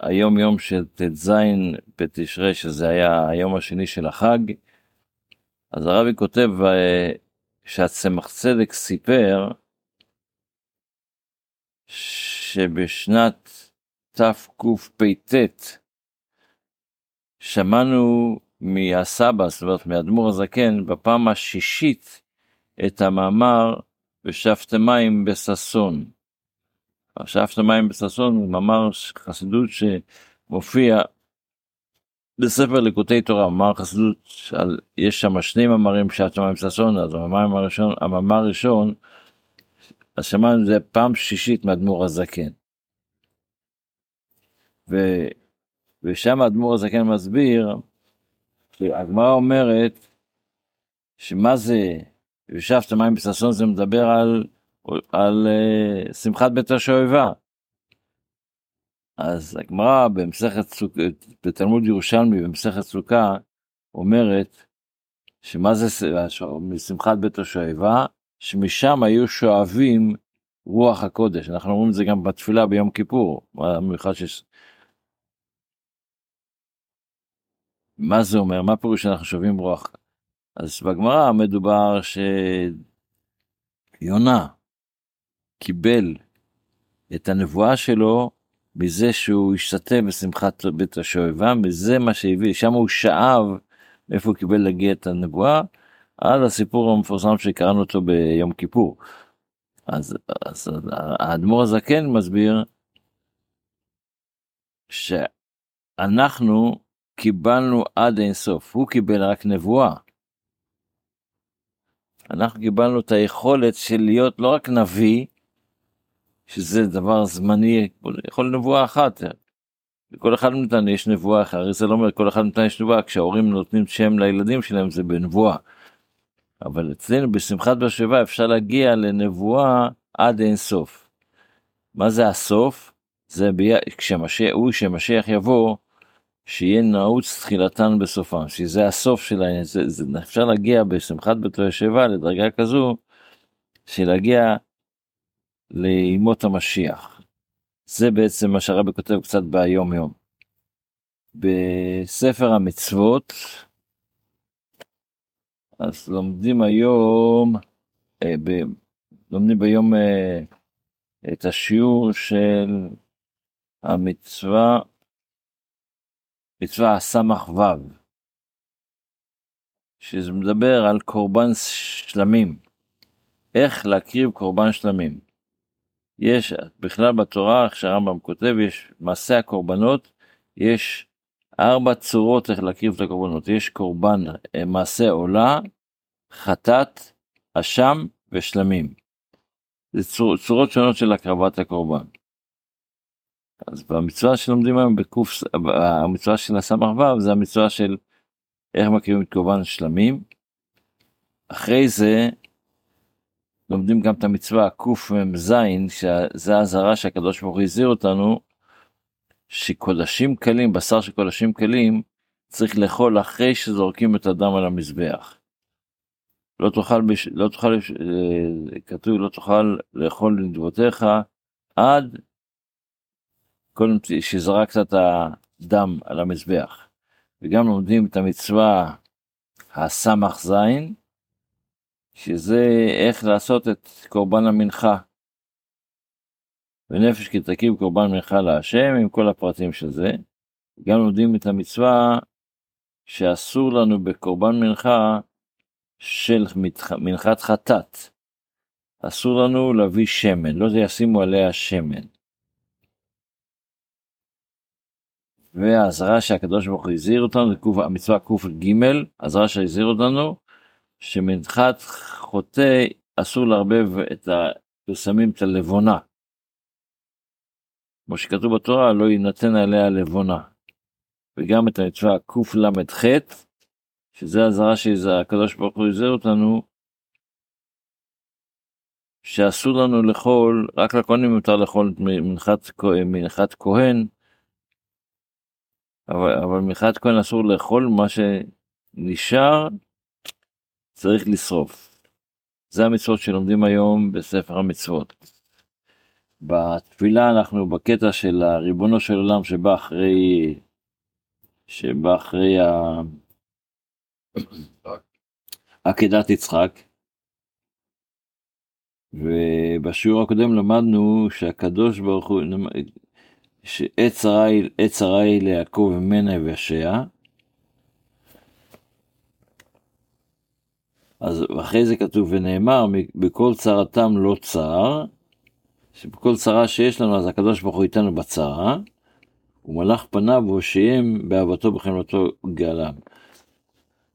היום יום של ט"ז בתשרי, שזה היה היום השני של החג, אז הרבי כותב uh, שהצמח צדק סיפר שבשנת תקפ"ט שמענו מהסבא, זאת אומרת מאדמו"ר הזקן, בפעם השישית את המאמר ושפת מים בששון. שפת מים בששון הוא מאמר חסידות שמופיע בספר ליקוטי תורה, מאמר חסידות, על, יש שם שני מאמרים שפת מים בששון, אז המאמר הראשון, המאמר הראשון, את זה פעם שישית מאדמו"ר הזקן. ו, ושם האדמו"ר הזקן מסביר, הגמרא אומרת, שמה זה ושפת מים בששון זה מדבר על, על uh, שמחת בית השואבה. אז הגמרא במסכת סוכה, בתלמוד ירושלמי במסכת סוכה אומרת שמה זה משמחת בית השואבה? שמשם היו שואבים רוח הקודש. אנחנו אומרים את זה גם בתפילה ביום כיפור. במיוחד שיש... מה זה אומר? מה פירוש שאנחנו שואבים רוח? אז בגמרא מדובר שיונה קיבל את הנבואה שלו מזה שהוא השתתף בשמחת בית השואבה, מזה מה שהביא, שם הוא שאב מאיפה הוא קיבל להגיע את הנבואה, עד הסיפור המפורסם שקראנו אותו ביום כיפור. אז, אז האדמו"ר הזקן מסביר שאנחנו קיבלנו עד אינסוף, הוא קיבל רק נבואה. אנחנו קיבלנו את היכולת של להיות לא רק נביא, שזה דבר זמני, יכול נבואה אחת. לכל אחד מאיתנו יש נבואה אחת, הרי זה לא אומר כל אחד מאיתנו יש נבואה, כשההורים נותנים שם לילדים שלהם זה בנבואה. אבל אצלנו בשמחת בשבע אפשר להגיע לנבואה עד אין סוף. מה זה הסוף? זה בי... כשמשיח, הוא שמשיח יבוא, שיהיה נעוץ תחילתן בסופן, שזה הסוף של העניין, זה, זה, אפשר להגיע בשמחת בית השבע לדרגה כזו, של להגיע לימות המשיח. זה בעצם מה שהרבי כותב קצת ביום יום. בספר המצוות, אז לומדים היום, אה, ב, לומדים ביום אה, את השיעור של המצווה מצווה סמ"ך ו', מדבר על קורבן שלמים, איך להקריב קורבן שלמים. יש בכלל בתורה, איך שהרמב"ם כותב, יש מעשה הקורבנות, יש ארבע צורות איך להקריב את הקורבנות. יש קורבן אה, מעשה עולה, חטאת, אשם ושלמים. זה צור, צורות שונות של הקרבת הקורבן. אז במצווה שלומדים היום בקוף, המצווה של הסמ"ך ו' זה המצווה של איך מקריבים את קורבן שלמים. אחרי זה לומדים גם את המצווה קמ"ז, שזה האזהרה שהקדוש ברוך הוא הזהיר אותנו, שקודשים קלים, בשר של קודשים קלים, צריך לאכול אחרי שזורקים את הדם על המזבח. לא תאכל, בש... לא תאכל, אה, כתוב לא תאכל לאכול לנדבותיך עד קודם שזרקת את הדם על המזבח. וגם לומדים את המצווה הסמ"ך זין, שזה איך לעשות את קורבן המנחה. ונפש כי תקים קורבן מנחה להשם עם כל הפרטים של זה. גם לומדים את המצווה שאסור לנו בקורבן מנחה של מנחת חטאת. אסור לנו להביא שמן, לא ישימו עליה שמן. והאזהרה שהקדוש ברוך הוא הזהיר אותנו, המצווה קג, אזהרה שהזהיר אותנו, שמנחת חוטא אסור לערבב את הפרסמים את הלבונה. כמו שכתוב בתורה, לא יינתן עליה לבונה. וגם את המצווה קל"ח, שזה אזהרה שהקדוש ברוך הוא הזהיר אותנו, שאסור לנו לאכול, רק לכהנים מותר לאכול מנחת, מנחת כהן, אבל, אבל מחד כהן אסור לאכול מה שנשאר, צריך לשרוף. זה המצוות שלומדים היום בספר המצוות. בתפילה אנחנו בקטע של הריבונו של עולם שבא אחרי, שבא אחרי ה... עקדת יצחק. ובשיעור הקודם למדנו שהקדוש ברוך הוא, שעת צרה ליעקב ממנה וישע. אז אחרי זה כתוב ונאמר בכל צרתם לא צר, שבכל צרה שיש לנו אז הקדוש ברוך הוא איתנו בצרה, ומלאך פניו והושיעם באהבתו בחמלתו גאלם.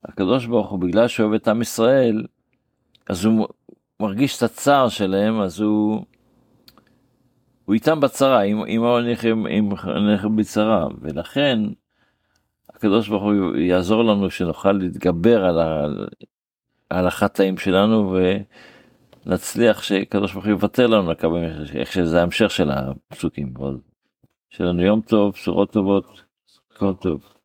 הקדוש ברוך הוא בגלל שאוהב את עם ישראל, אז הוא מרגיש את הצער שלהם, אז הוא, הוא איתם בצרה, אם, אם נלך בצרה, ולכן הקדוש ברוך הוא יעזור לנו שנוכל להתגבר על, ה, על החטאים שלנו ונצליח שקדוש ברוך הוא יוותר לנו לקבל איך שזה ההמשך של הפסוקים. שיהיה לנו יום טוב, בשורות טובות, כל טוב.